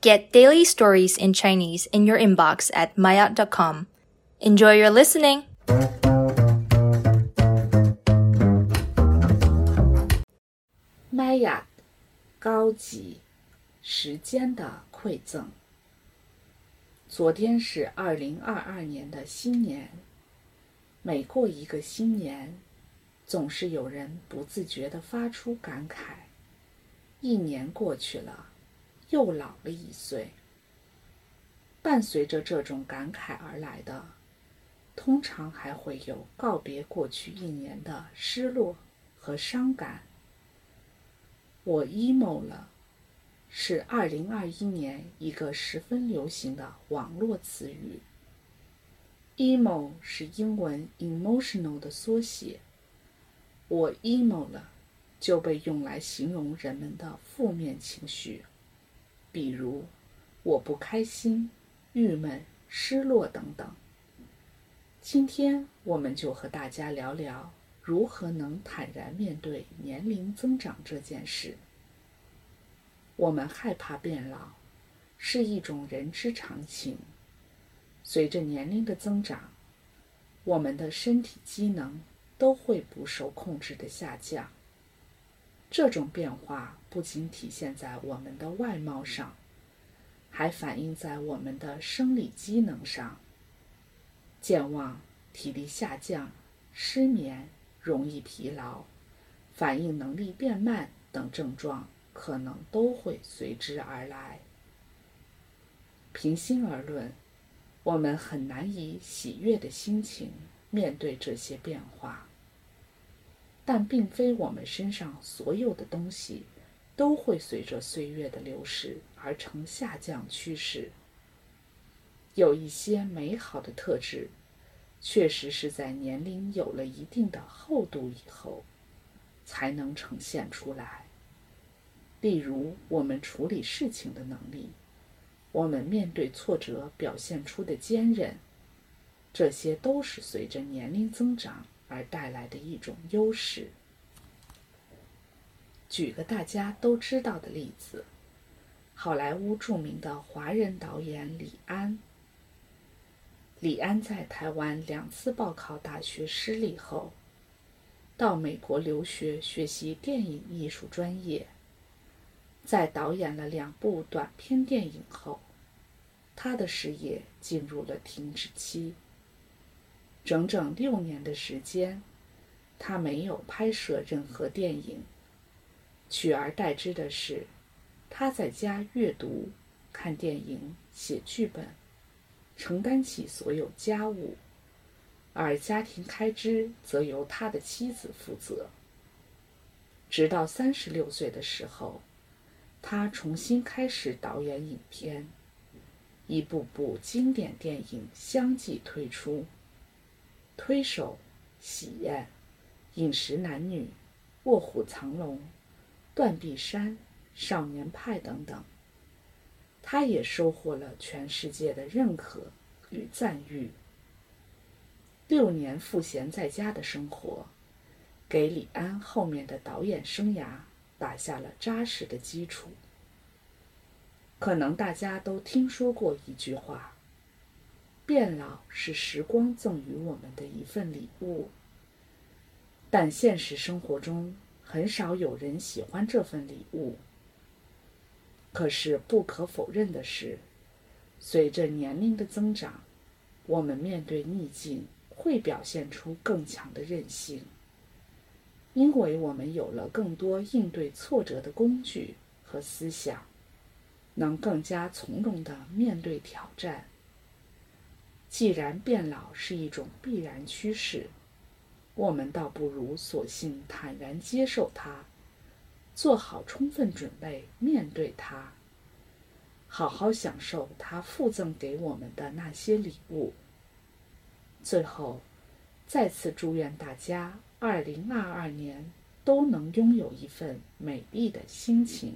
Get daily stories in Chinese in your inbox at maya.com. Enjoy your listening! 麦雅高级时间的馈赠。昨天是二零二二年的新年，每过一个新年，总是有人不自觉地发出感慨：一年过去了， 又老了一岁。伴随着这种感慨而来的，通常还会有告别过去一年的失落和伤感。我 emo 了，是二零二一年一个十分流行的网络词语。emo 是英文 emotional 的缩写。我 emo 了，就被用来形容人们的负面情绪，比如我不开心、郁闷、失落等等。今天我们就和大家聊聊。如何能坦然面对年龄增长这件事？我们害怕变老，是一种人之常情。随着年龄的增长，我们的身体机能都会不受控制的下降。这种变化不仅体现在我们的外貌上，还反映在我们的生理机能上。健忘、体力下降、失眠。容易疲劳、反应能力变慢等症状可能都会随之而来。平心而论，我们很难以喜悦的心情面对这些变化。但并非我们身上所有的东西都会随着岁月的流逝而呈下降趋势。有一些美好的特质。确实是在年龄有了一定的厚度以后，才能呈现出来。例如，我们处理事情的能力，我们面对挫折表现出的坚韧，这些都是随着年龄增长而带来的一种优势。举个大家都知道的例子，好莱坞著名的华人导演李安。李安在台湾两次报考大学失利后，到美国留学学习电影艺术专业。在导演了两部短片电影后，他的事业进入了停止期。整整六年的时间，他没有拍摄任何电影，取而代之的是，他在家阅读、看电影、写剧本。承担起所有家务，而家庭开支则由他的妻子负责。直到三十六岁的时候，他重新开始导演影片，一部部经典电影相继推出，《推手》《喜宴》《饮食男女》《卧虎藏龙》《断臂山》《少年派》等等。他也收获了全世界的认可与赞誉。六年赋闲在家的生活，给李安后面的导演生涯打下了扎实的基础。可能大家都听说过一句话：“变老是时光赠予我们的一份礼物。”但现实生活中，很少有人喜欢这份礼物。可是不可否认的是，随着年龄的增长，我们面对逆境会表现出更强的韧性，因为我们有了更多应对挫折的工具和思想，能更加从容地面对挑战。既然变老是一种必然趋势，我们倒不如索性坦然接受它。做好充分准备面对它，好好享受它附赠给我们的那些礼物。最后，再次祝愿大家二零二二年都能拥有一份美丽的心情。